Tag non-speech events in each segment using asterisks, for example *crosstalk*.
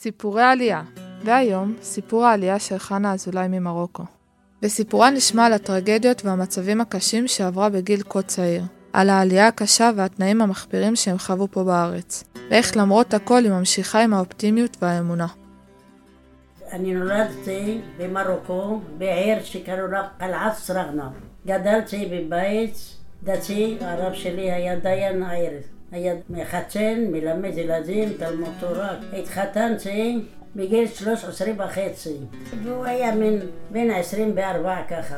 סיפורי עלייה, והיום סיפור העלייה של חנה אזולאי ממרוקו. בסיפורה נשמע על הטרגדיות והמצבים הקשים שעברה בגיל כה צעיר, על העלייה הקשה והתנאים המחפירים שהם חוו פה בארץ, ואיך למרות הכל היא ממשיכה עם האופטימיות והאמונה. אני נולדתי במרוקו, בעיר שקראו לה קלעת סרגנה. גדלתי בבית דתי, הרב שלי היה דיין העיר. היה מחתן, מלמד ילדים, תלמוד תורה. התחתנתי בגיל 13 וחצי, והוא היה מן, בן 24 ככה.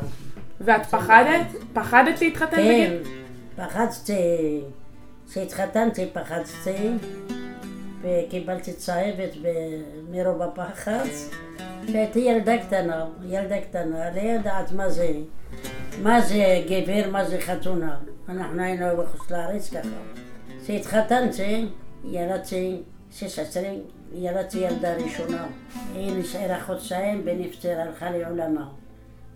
ואת פחדת? פחדת להתחתן כן, בגיל? פחדתי, כשהתחתנתי פחדתי, וקיבלתי צהבת מרוב הפחד. והייתי ילדה קטנה, ילדה קטנה, לא יודעת מה זה, מה זה גבר, מה זה חתונה. אנחנו היינו בחוץ לארץ ככה. כשהתחתנתי, ילדתי 16, ילדתי ילדה ראשונה. היא נשארה חודשיים ונפטרה, הלכה לעולמה.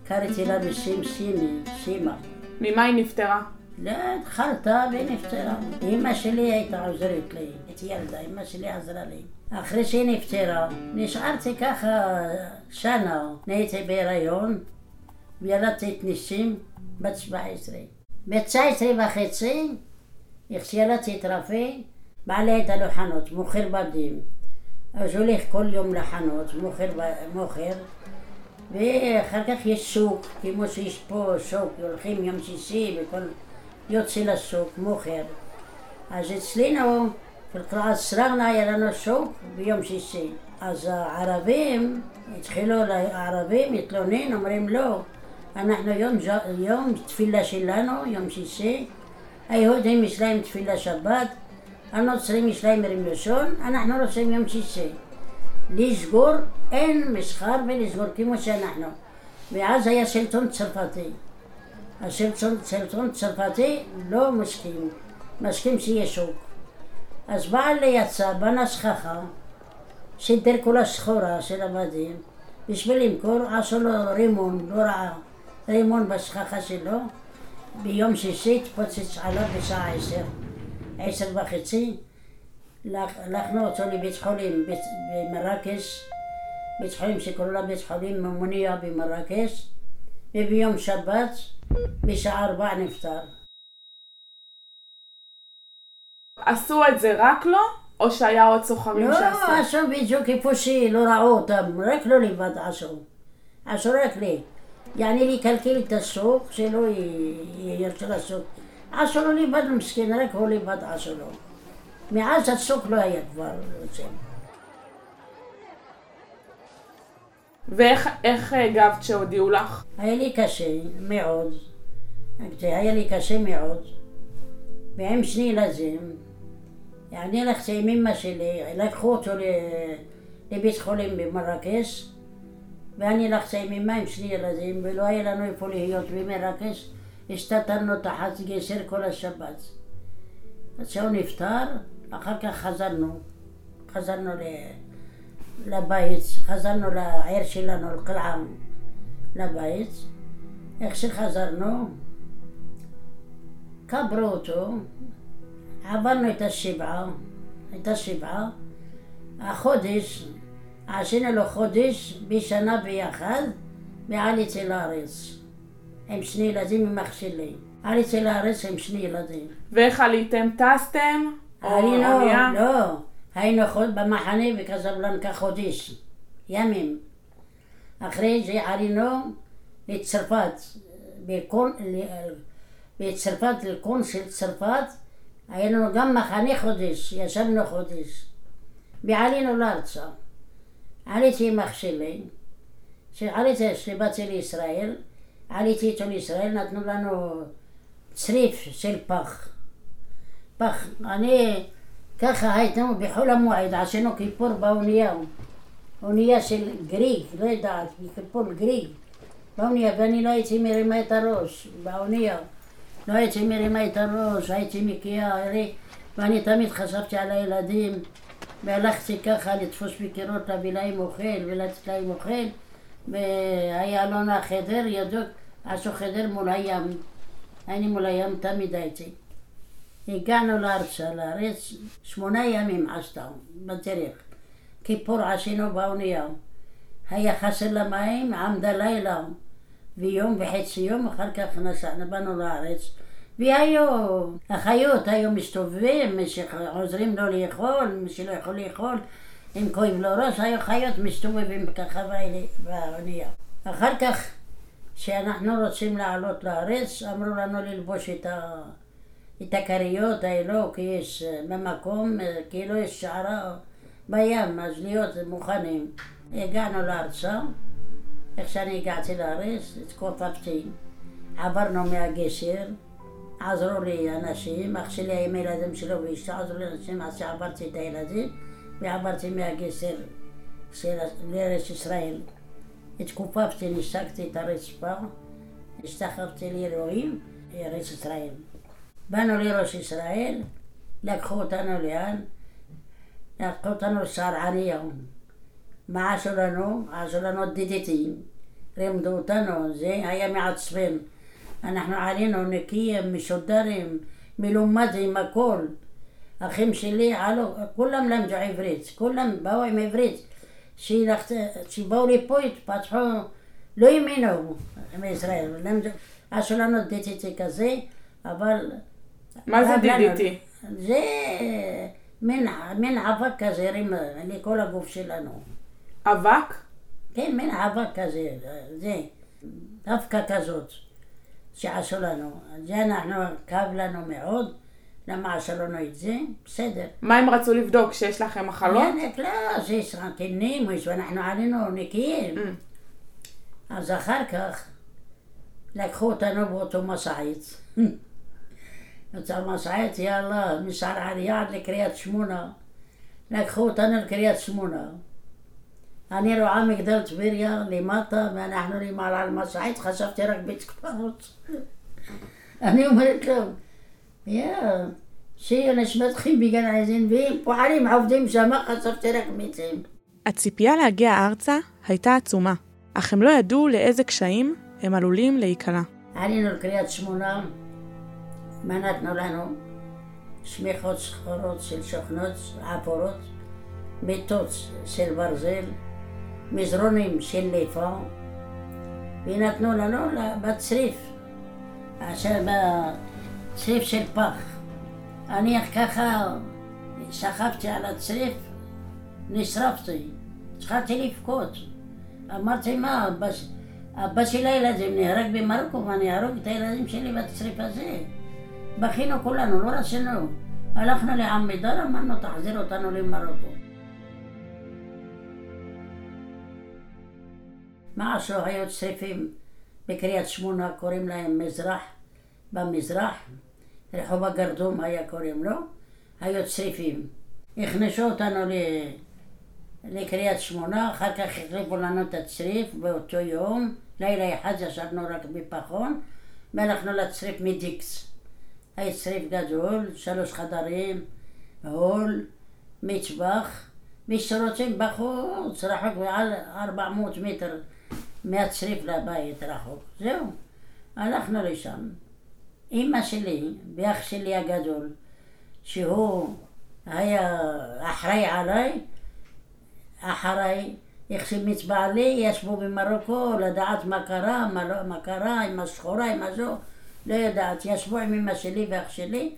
קראתי לה בשם שימי, שימה. ממה היא נפטרה? לא, חלתה ונפטרה. אמא שלי הייתה עוזרת לי, הייתי ילדה, אמא שלי עזרה לי. אחרי שהיא נפטרה, נשארתי ככה שנה, נהייתי בהיריון, וילדתי את ניסים בת 17. ב-19 וחצי, את רפי, בעלי הייתה לו חנות, מוכר בדים. אז הולך כל יום לחנות, מוכר, מוכר, ואחר כך יש שוק, כמו שיש פה שוק, הולכים יום שישי וכל... יוצא לשוק, מוכר. אז אצלנו, בקראת סרגנה היה לנו שוק ביום שישי. אז הערבים, התחילו, הערבים התלונן, אומרים לא, אנחנו יום, יום תפילה שלנו, יום שישי, היהודים יש להם תפילה שבת, הנוצרים יש להם יום ראשון, אנחנו רוצים יום שישי. לסגור, אין מסחר ולסגור כמו שאנחנו. ואז היה שלטון צרפתי. השלטון שלטון צרפתי לא מסכים, מסכים שיהיה שוק. אז בעל יצא, בנה סככה, שידר כל הסחורה של הבדים, בשביל למכור עשו לו רימון, לא רעה, רימון בסככה שלו, ביום שישי התפוצץ עליו בשעה עשר, עשר וחצי, לקחנו אותו לבית חולים במרקש, בית חולים שקוראים לה בית חולים ממוניה במרקש, וביום שבת בשעה ארבע נפטר. עשו את זה רק לו, או שהיה עוד סוחרים לא, שעשו? עשו בדיוק איפה שלא ראו אותם, רק לא לבד עשו. עשו רק לי. יעני לקלקל את הסוף, שלא י- ירצו לעשות. עשו לבד מסכן, רק הוא לבד עשו. מאז הסוף לא היה כבר יוצא. ואיך איך הגבת שהודיעו לך? היה לי קשה מאוד. היה לי קשה מאוד. ועם שני ילדים, אני הלכתי עם אמא שלי, לקחו אותו לבית חולים במרקש, ואני הלכתי עם עם שני ילדים, ולא היה לנו איפה להיות במרקש, השתתנו תחת גשר כל השבת. עד שהוא נפטר, אחר כך חזרנו, חזרנו לבית, חזרנו לעיר שלנו, אל-קלעם, לבית. איך שחזרנו, קברו אותו, עברנו את השבעה, את השבעה, החודש, עשינו לו חודש בשנה ביחד, ועליתי לארץ, עם שני ילדים עם אח שלי. עליתי לארץ עם שני ילדים. ואיך עליתם? טסתם? היינו, אונייה? לא, היינו חוד במחנה בקזבלנקה חודש, ימים. אחרי זה עלינו לצרפת, בצרפת, לקונסל צרפת, היה לנו גם מחנה חודש, ישבנו חודש, ועלינו לארצה. עליתי עם אח שלי, כשעליתי, כשבאתי לישראל, עליתי איתו לישראל, נתנו לנו צריף של פח. פח, אני, ככה היינו בחול המועד, עשינו כיפור באונייה, אונייה של גריג, לא יודעת, כיפור גריג, באונייה, ואני לא הייתי מרימה את הראש, באונייה, לא הייתי מרימה את הראש, הייתי מקיאה, ואני תמיד חשבתי על הילדים, והלכתי ככה לתפוס בקירות, להביא להם אוכל להם אוכל, והיה לנו חדר, ידעו, עשו חדר מול הים, אני מול הים תמיד הייתי. הגענו לארצה, לארץ, שמונה ימים עשתה בדרך. כיפור עשינו באונייה. היה חסר למים, עמדה לילה ויום וחצי יום, אחר כך נסענו, באנו לארץ. והיו, החיות היו מסתובבים, מי שעוזרים לו לאכול, מי שלא יכול לאכול, אם כואב לו ראש, היו חיות מסתובבים ככה באונייה. אחר כך, כשאנחנו רוצים לעלות לארץ, אמרו לנו ללבוש את, ה, את הכריות האלו, כי יש במקום, כאילו יש שערה בים, אז להיות מוכנים. הגענו לארצה, איך שאני הגעתי לארץ, התכופפתי, עברנו מהגשר, עזרו לי אנשים, אח שלי עם הילדים שלו ואשתו עזרו לי אנשים עד שעברתי את הילדים ועברתי מהגשר של לארץ ישראל. התכופפתי, נשקתי את הרצפה, השתחררתי לאלוהים, ארץ ישראל. באנו לראש ישראל, לקחו אותנו לאן? לקחו אותנו לשער עניה. מה עשו לנו? עשו לנו דידיתים. לימדו אותנו, זה היה מעצבן. אנחנו עלינו נקיים, מסודרים, מלומדים, הכל. אחים שלי עלו, כולם למדו עברית, כולם באו עם עברית. שבאו לפה התפתחו, לא האמינו מישראל, עשו לנו דיטיטי כזה, אבל... מה זה דידיטי? זה מין אבק כזה לכל הגוף שלנו. אבק? כן, מין אבק כזה, זה, דווקא כזאת. שעשו לנו. זה אנחנו, כאב לנו מאוד, למה עשו לנו את זה? בסדר. מה הם רצו לבדוק? שיש לכם מחלות? לא, זה סרטנים, ואנחנו עלינו נקיים. Mm. אז אחר כך לקחו אותנו באותו משאית. יצא משאית, יאללה, משער עלייה עד לקריית שמונה. לקחו אותנו לקריית שמונה. אני רואה מגדל טבריה למטה ואנחנו למעלה על משאית, חשבתי רק בצקפות. *laughs* אני אומרת לו, יא, שיהיה נשמתכם בגן עזין, ואם פועלים עובדים שם, חשבתי רק מתים. הציפייה להגיע ארצה הייתה עצומה, אך הם לא ידעו לאיזה קשיים הם עלולים להיקלע. עלינו לקריית שמונה, מה נתנו לנו? שמיכות שחורות של שוכנות, עפורות, מיטות של ברזל, מזרונים של ליפה, ונתנו לנו בצריף, אשר בצריף של פח. אני ככה שכבתי על הצריף, נשרפתי, התחלתי לבכות. אמרתי, מה, אבא, אבא של הילדים נהרג במרוקו ואני אהרוג את הילדים שלי בצריף הזה. בכינו כולנו, לא רצינו. הלכנו לעמידר, אמרנו, תחזיר אותנו למרוקו. מה עשו? צריפים בקריית שמונה, קוראים להם מזרח, במזרח, רחוב הגרדום היה קוראים לו, היו צריפים. הכנסו אותנו ל... לקריית שמונה, אחר כך החליפו לנו את הצריף באותו יום, לילה אחד ישבנו רק בפחון, והלכנו לצריף מדיקס. היה צריף גדול, שלוש חדרים, הול, מטבח, מי שרוצים בחוץ, רחוק מעל 400 מטר מהצריף לבית רחוק. זהו, הלכנו לשם. אימא שלי ואח שלי הגדול, שהוא היה אחראי עליי, אחריי, איך שמצבעלי ישבו במרוקו לדעת מה קרה, מה, לא, מה קרה עם השחורה, עם הזו, לא יודעת. ישבו עם אמא שלי ואח שלי,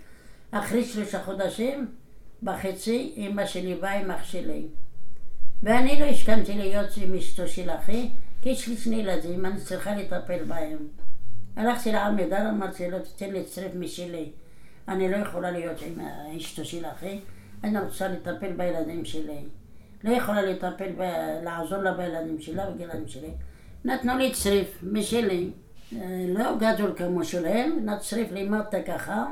אחרי שלושה חודשים בחצי אמא שלי באה עם אח שלי. ואני לא הסכמתי להיות עם אשתו של אחי, יש לי שני ילדים, אני צריכה לטפל בהם. הלכתי לעמידר, אמרתי לו, תתן לי צריף משלי. אני לא יכולה להיות עם אשתו של אחי, אני רוצה לטפל בילדים שלי. לא יכולה לטפל, ב... לעזור לה בילדים שלה ובילדים שלי. נתנו לי צריף משלי, לא גדול כמו שלהם, נתנו צריף למטה ככה.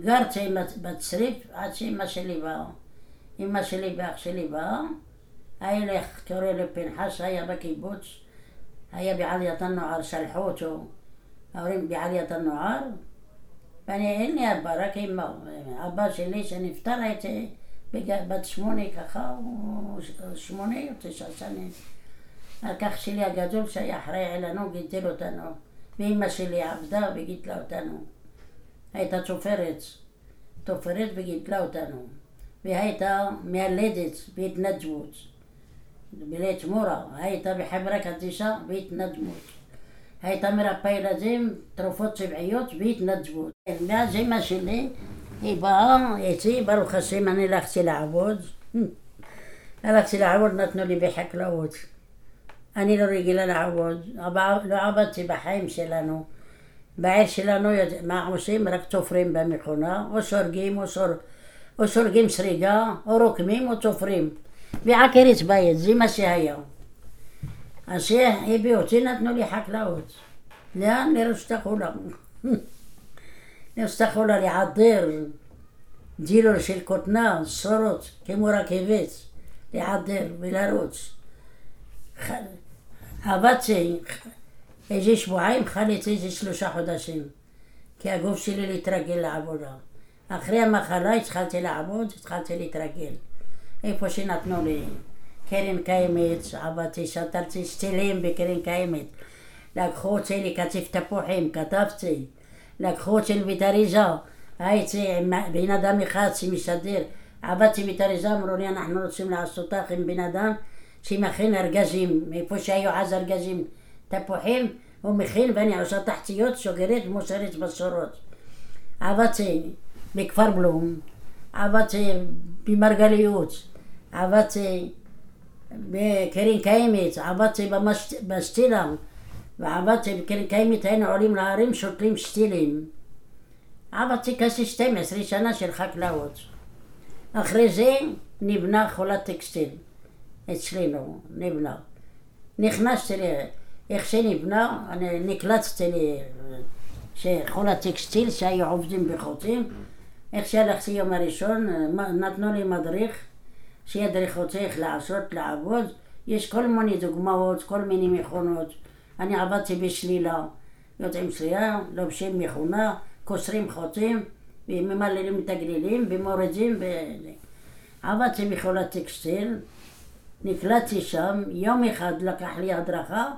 גרתי בצריף עד שאמא שלי באה. אמא שלי ואח שלי באו. הילך קורא לפנחס, היה בקיבוץ, היה בעליית הנוער, שלחו אותו, ההורים בעליית הנוער, ואני, אין לי אבא, רק אמא. אבא שלי שנפטר הייתי בת שמונה ככה, או שמונה או תשע שנים. לקח שלי הגדול שהיה אחראי עלינו, גידל אותנו. ואימא שלי עבדה וגידלה אותנו. הייתה צופרת, תופרת וגידלה אותנו. והיא הייתה מיילדת בהתנדבות. בלית מורה, הייתה בחברה קדישה בהתנדבות. הייתה מרפא ילדים, תרופות צבעיות בהתנדבות. מאז אמא שלי, היא באה איתי, ברוך השם, אני הלכתי לעבוד. הלכתי לעבוד, נתנו לי בחקלאות. אני לא רגילה לעבוד, לא עבדתי בחיים שלנו. בעיר שלנו, מה עושים? רק תופרים במכונה, או סורגים, או, סור, או סורגים סריגה, או רוקמים, או תופרים. ועקרת בית, זה מה שהיה. אז שהביאו אותי, נתנו לי חקלאות. לאן? לראש החולה. לראש החולה לעדר, דילול של כותנה, סורות, כמו רכבת, לעדר ולרוץ. עבדתי איזה שבועיים, חליתי איזה שלושה חודשים, כי הגוף שלי להתרגל לעבודה. אחרי המחלה התחלתי לעבוד, התחלתי להתרגל. איפה שנתנו לי קרן קיימת, עבדתי, שתלתי סטילים בקרן קיימת. לקחו אותי לקציף תפוחים, כתבתי. לקחו אותי לביתריזה, הייתי עם בן אדם אחד שמסדר. עבדתי בביתריזה, אמרו לי אנחנו רוצים לעשות אותך עם בן אדם שמכין ארגזים, מאיפה שהיו אז ארגזים תפוחים, הוא מכין ואני עושה תחתיות, סוגרת ומוסרת בשורות. עבדתי בכפר בלום, עבדתי במרגליות, עבדתי בקרן קיימת, עבדתי בסטילה, ועבדתי בקרן קיימת, היינו עולים להרים, שותלים שתילים. עבדתי כזה 12 שנה של חקלאות. אחרי זה נבנה חולת טקסטיל. אצלנו, נבנה. נכנסתי, ל... איך שנבנה, אני נקלצתי לי שחולת טקסטיל שהיו עובדים בחוטים. איך שהלכתי יום הראשון, נתנו לי מדריך שידריך אותי איך לעשות, לעבוד. יש כל מיני דוגמאות, כל מיני מכונות. אני עבדתי בשלילה. יוצאים שלילה, לובשים מכונה, קוסרים חוטים, וממללים הגלילים ומורידים. ב... עבדתי בחולת טקסטיל, נקלטתי שם, יום אחד לקח לי הדרכה,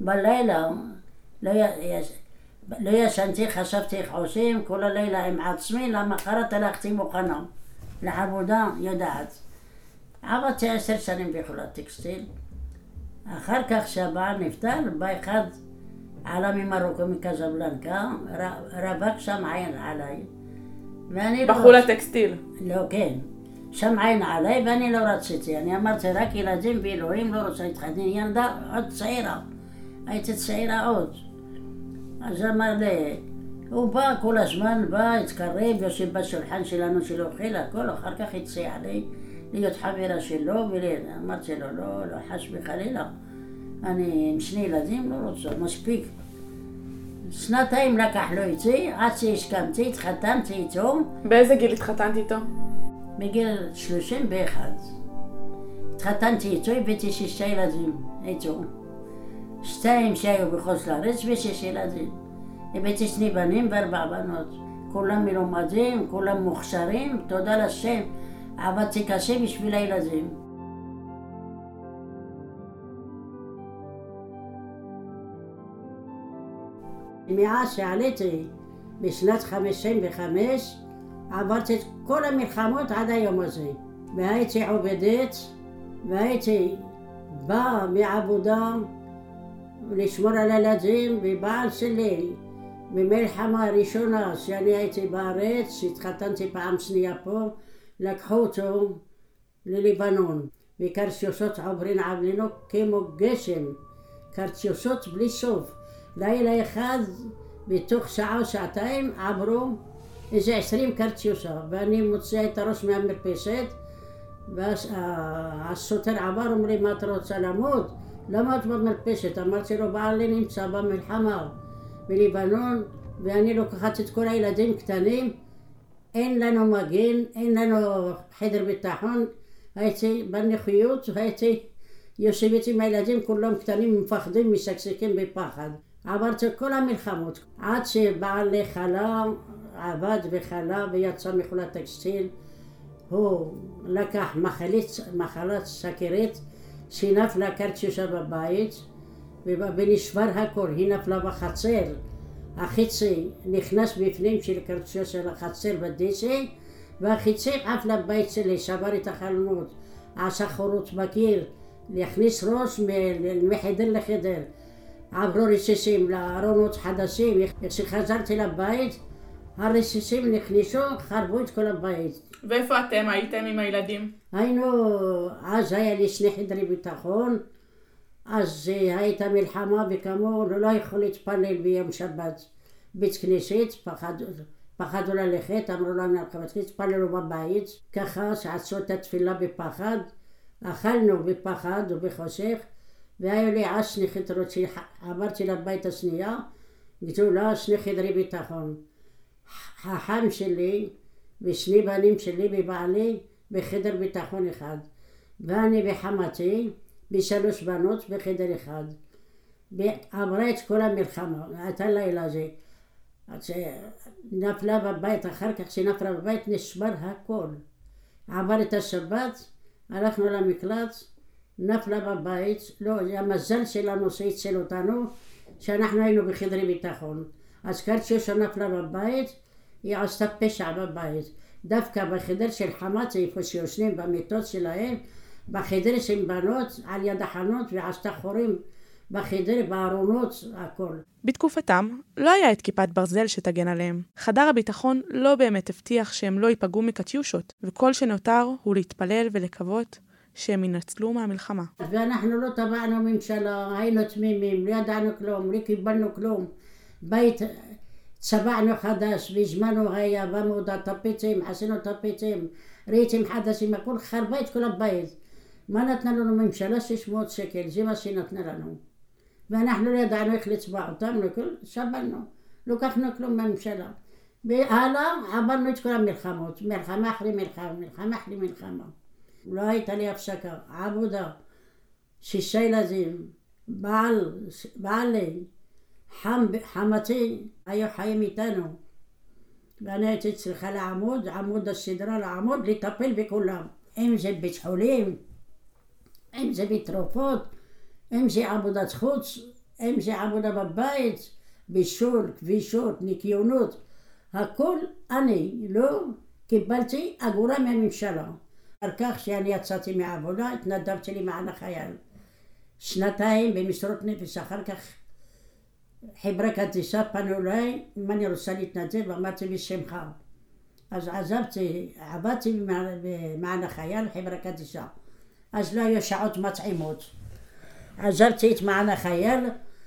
בלילה לא, לא ישנתי, חשבתי איך עושים, כל הלילה עם עצמי, למחרת הלכתי מוכנה לעבודה, יודעת. עבדתי עשר שנים בחולת טקסטיל. אחר כך כשהבעל נפטר, בא אחד, עלה ממרוקו, מקזבלנקה, רווק שם עין עליי. ואני לא... בחולת טקסטיל. לא, כן. שם עין עליי ואני לא רציתי. אני אמרתי, רק ילדים ואלוהים לא רוצה להתחתן. ילדה עוד צעירה. הייתי צעירה עוד. אז אמר לי, הוא בא כל הזמן, בא, התקרב, יושב בשולחן שלנו של אוכל, הכל, אחר כך הציע לי להיות חברה שלו, ואמרתי לו, לא, לא, חס וחלילה, אני עם שני ילדים לא רוצה, מספיק. שנתיים לקח לו איתי, עד שהשכמתי, התחתנתי איתו. באיזה גיל התחתנת איתו? בגיל שלושים ואחד. התחתנתי איתו, הבאתי שישה ילדים איתו. שתיים שהיו בחוץ לארץ ושש ילדים. הבאתי שני בנים וארבע בנות. כולם מלומדים, כולם מוכשרים, תודה לשם. עבדתי קשה בשביל הילדים. מאז שעליתי בשנת חמישים וחמש עברתי את כל המלחמות עד היום הזה והייתי עובדת והייתי באה מעבודה לשמור על הילדים ובעל שלי במלחמה הראשונה שאני הייתי בארץ, שהתחתנתי פעם שנייה פה לקחו אותו ללבנון, וקרציוסות עוברים עלינו כמו גשם, קרציוסות בלי סוף. לילה אחד, בתוך שעה או שעתיים, עברו איזה עשרים קרציוסה, ואני מוציאה את הראש מהמרפסת, והסוטר עבר, אומר לי, מה אתה רוצה למות? למה את במרפסת? אמרתי לו, בעלי נמצא במלחמה בלבנון, ואני לוקחת את כל הילדים קטנים אין לנו מגן, אין לנו חדר ביטחון, הייתי בנוחיות, הייתי יושבת עם הילדים, כולם קטנים, מפחדים, משקשקים בפחד. עברתי כל המלחמות, עד שבעלי חלה, עבד וחלה ויצא מחולת טקסטיל. הוא לקח מחלית, מחלת סכרת שנפלה קרצ'ושה בבית ונשבר הכל, היא נפלה בחצר. החצי נכנס בפנים של כרטיסו של החצר בדשא והחיצים עף לבית שלי, שבר את החלונות, עשה חורות בקיר, להכניס ראש מחדר לחדר. עברו רסיסים לארונות חדשים, איך שחזרתי לבית, הרסיסים נכנסו, חרבו את כל הבית. ואיפה אתם הייתם עם הילדים? היינו, אז היה לי שני חדרי ביטחון, אז אה, הייתה מלחמה וכאמור לא יכול להתפלל ביום שבת. בית כנסת, פחדו, פחדו ללכת, אמרו להם לבית כנסת, התפללו בבית, ככה שעשו את התפילה בפחד, אכלנו בפחד ובחושך, והיו לי אז שני חדרות שעברתי לבית השנייה, גדולה, שני חדרי ביטחון. החם שלי ושני בנים שלי ובעלי בחדר ביטחון אחד, ואני וחמתי בשלוש בנות בחדר אחד. עברה את כל המלחמה, הייתה לילה זה. עד שנפלה בבית, אחר כך שנפלה בבית נשבר הכל. עבר את השבת, הלכנו למקלט, נפלה בבית, לא, המזל שלנו שהציל אותנו, שאנחנו היינו בחדרי ביטחון. אז קרצ'יושה נפלה בבית, היא עשתה פשע בבית. דווקא בחדר של חמאס, איפה שיושנים במיטות שלהם, בחדר של בנות, על יד החנות, ועשתה חורים בחדר, בארונות, הכל. בתקופתם לא היה את כיפת ברזל שתגן עליהם. חדר הביטחון לא באמת הבטיח שהם לא ייפגעו מקטיושות, וכל שנותר הוא להתפלל ולקוות שהם ינצלו מהמלחמה. ואנחנו לא טבענו ממשלה, היינו תמימים, לא ידענו כלום, לא קיבלנו כלום. בית צבענו חדש, בזמנו היה, במודה, טפיצים, עשינו טפיצים, רהיטים חדשים, הכל חרבה את כל הבית. מה נתנה לנו ממשלה? 600 שקל, זה מה שנתנה לנו. ואנחנו לא ידענו איך לצבע אותם, שבלנו, לקחנו כלום מהממשלה. והלאה עברנו את כל המלחמות, מלחמה אחרי מלחמה, מלחמה אחרי מלחמה. לא הייתה לי הפסקה, עבודה, שישה ילדים, בעל, בעלי, חם, חמתי, היו חיים איתנו. ואני הייתי צריכה לעמוד, עמוד הסדרה לעמוד, לטפל בכולם. אם זה בית חולים, אם זה בתרופות, אם זה עבודת חוץ, אם זה עבודה בבית, בישול, כבישות, ניקיונות, הכל אני לא קיבלתי אגורה מהממשלה. אחר כך שאני יצאתי מהעבודה, התנדבתי למען החייל. שנתיים במשרות נפש, אחר כך חברה קדישה פנו אליי אם אני רוצה להתנדב, אמרתי בשמך. אז עזבתי, עבדתי במען החייל, חברה קדישה. אז לא היו שעות מטעימות. עזבתי את מען החייל,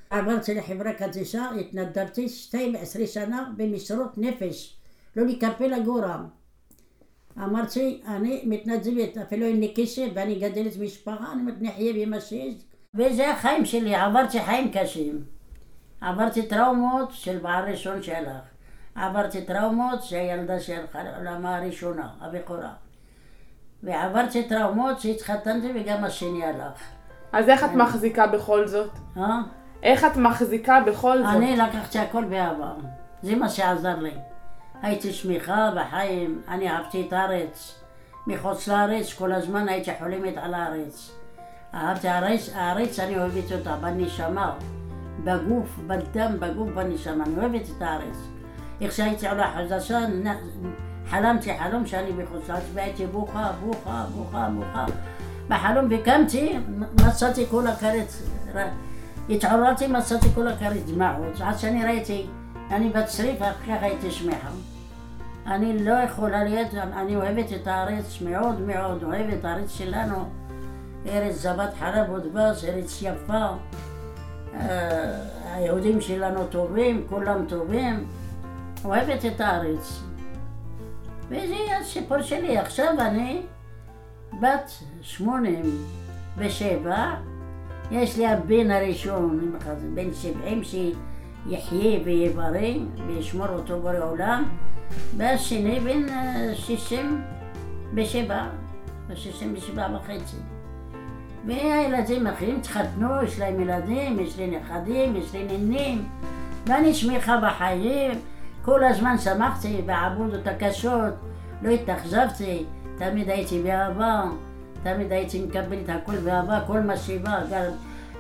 עברתי לחברה קדישה, התנדבתי 12 שנה במשרות נפש, לא לקפל אגורה. אמרתי, אני מתנדבת, אפילו אין לי כסף ואני גדלת משפחה, אני נחיה בימה שיש. וזה החיים שלי, עברתי חיים קשים. עברתי טראומות של בעל ראשון שהלך. עברתי טראומות שהילדה שהלכה לעולמה הראשונה, הבכורה. ועברתי טראומות שהתחתנתי וגם השני הלך. אז איך את מחזיקה בכל זאת? אה? איך את מחזיקה בכל זאת? אני לקחתי הכל באהבה. זה מה שעזר לי. הייתי שמיכה בחיים, אני אהבתי את הארץ. מחוץ לארץ, כל הזמן הייתי חולמת על הארץ. אהבתי הארץ, הארץ אני אוהבת אותה, בנשמה, בגוף, בדם, בגוף, בנשמה. אני אוהבת את הארץ. איך שהייתי עולה חדשה, חלמתי חלום שאני בחוץ והייתי בוכה, בוכה, בוכה, בוכה. בחלום וקמתי, מצאתי כל הכרת, התעוררתי, מצאתי כל הכרת דמעות, עד שאני ראיתי, אני בצריף, ככה הייתי שמחה. אני לא יכולה להיות, אני אוהבת את הארץ מאוד מאוד, אוהבת את הארץ שלנו, ארץ זבת חלב ודבש, ארץ יפה. היהודים שלנו טובים, כולם טובים, אוהבת את הארץ. וזה הסיפור שלי. עכשיו אני בת שמונים ושבע, יש לי הבן הראשון, בן שבעים שיחיה ויברא וישמור אותו בורא עולם, והשני בן אה, שישים ושבע, שישים ושבע וחצי. והילדים אחרים התחתנו, יש להם ילדים, יש לי נכדים, יש לי נינים, ואני שמחה בחיים. כל הזמן שמחתי בעבודות הקשות, לא התאכזבתי, תמיד הייתי באהבה, תמיד הייתי מקבל את הכל באהבה, כל מה שבא, גם,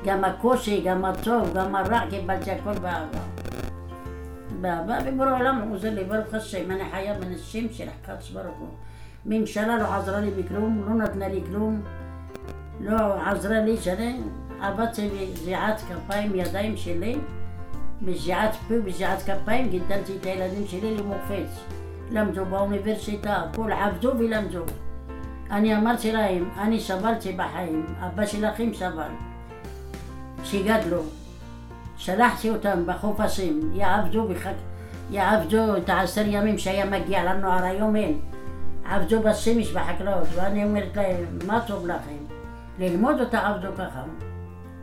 גם הקושי, גם הטוב, גם הרע, קיבלתי הכל באהבה. באהבה, ובורא עולם עוזר לי, ברוך השם, אני חייב אנשים של הקדוש ברוך הוא. ממשלה לא עזרה לי בכלום, לא נתנה לי כלום, לא עזרה לי, שאני עבדתי בזיעת כפיים, ידיים שלי, בזיעת פה, בזיעת כפיים, גידלתי את הילדים שלי למופת. למדו באוניברסיטה, כול עבדו ולמדו. אני אמרתי להם, אני סבלתי בחיים, אבא שלכם סבל, שגדלו. שלחתי אותם בחופשים, יעבדו, בחק... יעבדו את העשר ימים שהיה מגיע לנו, על היום אין. עבדו בשמש בחקלאות, ואני אומרת להם, מה טוב לכם? ללמוד או תעבדו ככה?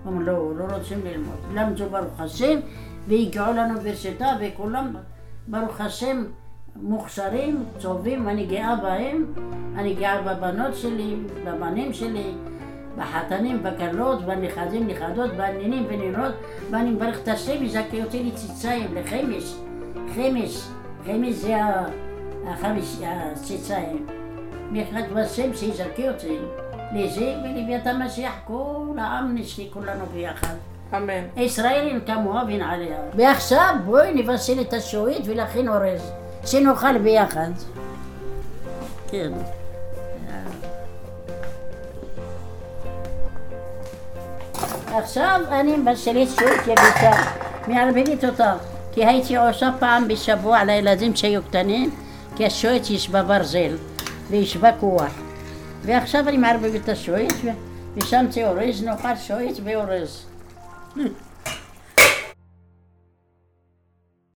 הם לא, לא רוצים ללמוד. למדו ברוך השם, והגיעו לאוניברסיטה, וכולם, ברוך השם, מוכשרים, טובים, אני גאה בהם, אני גאה בבנות שלי, בבנים שלי, בחתנים, בכלות, בנכדים, נכדות, בנינים ונינות, ואני מברך את השם, יזכה אותי לציציים, לחמש, חמש, חמש זה החמיש, הציציים. מאחד בשם שיזכה אותי לזה ולביאת המשיח, כל העם נזכה כולנו ביחד. אמן. ישראל כמוה ונעליה. ועכשיו בואי נבשל את השועית ולכן אורז. שנאכל ביחד. כן. עכשיו אני מבשלת שועית יביסה, מערבבת אותה, כי הייתי עושה פעם בשבוע לילדים שהיו קטנים, כי השועית יש בה ברזל ויש בה כוח. ועכשיו אני מערבבת את השועית ושמתי אורז, נאכל שועית ואורז.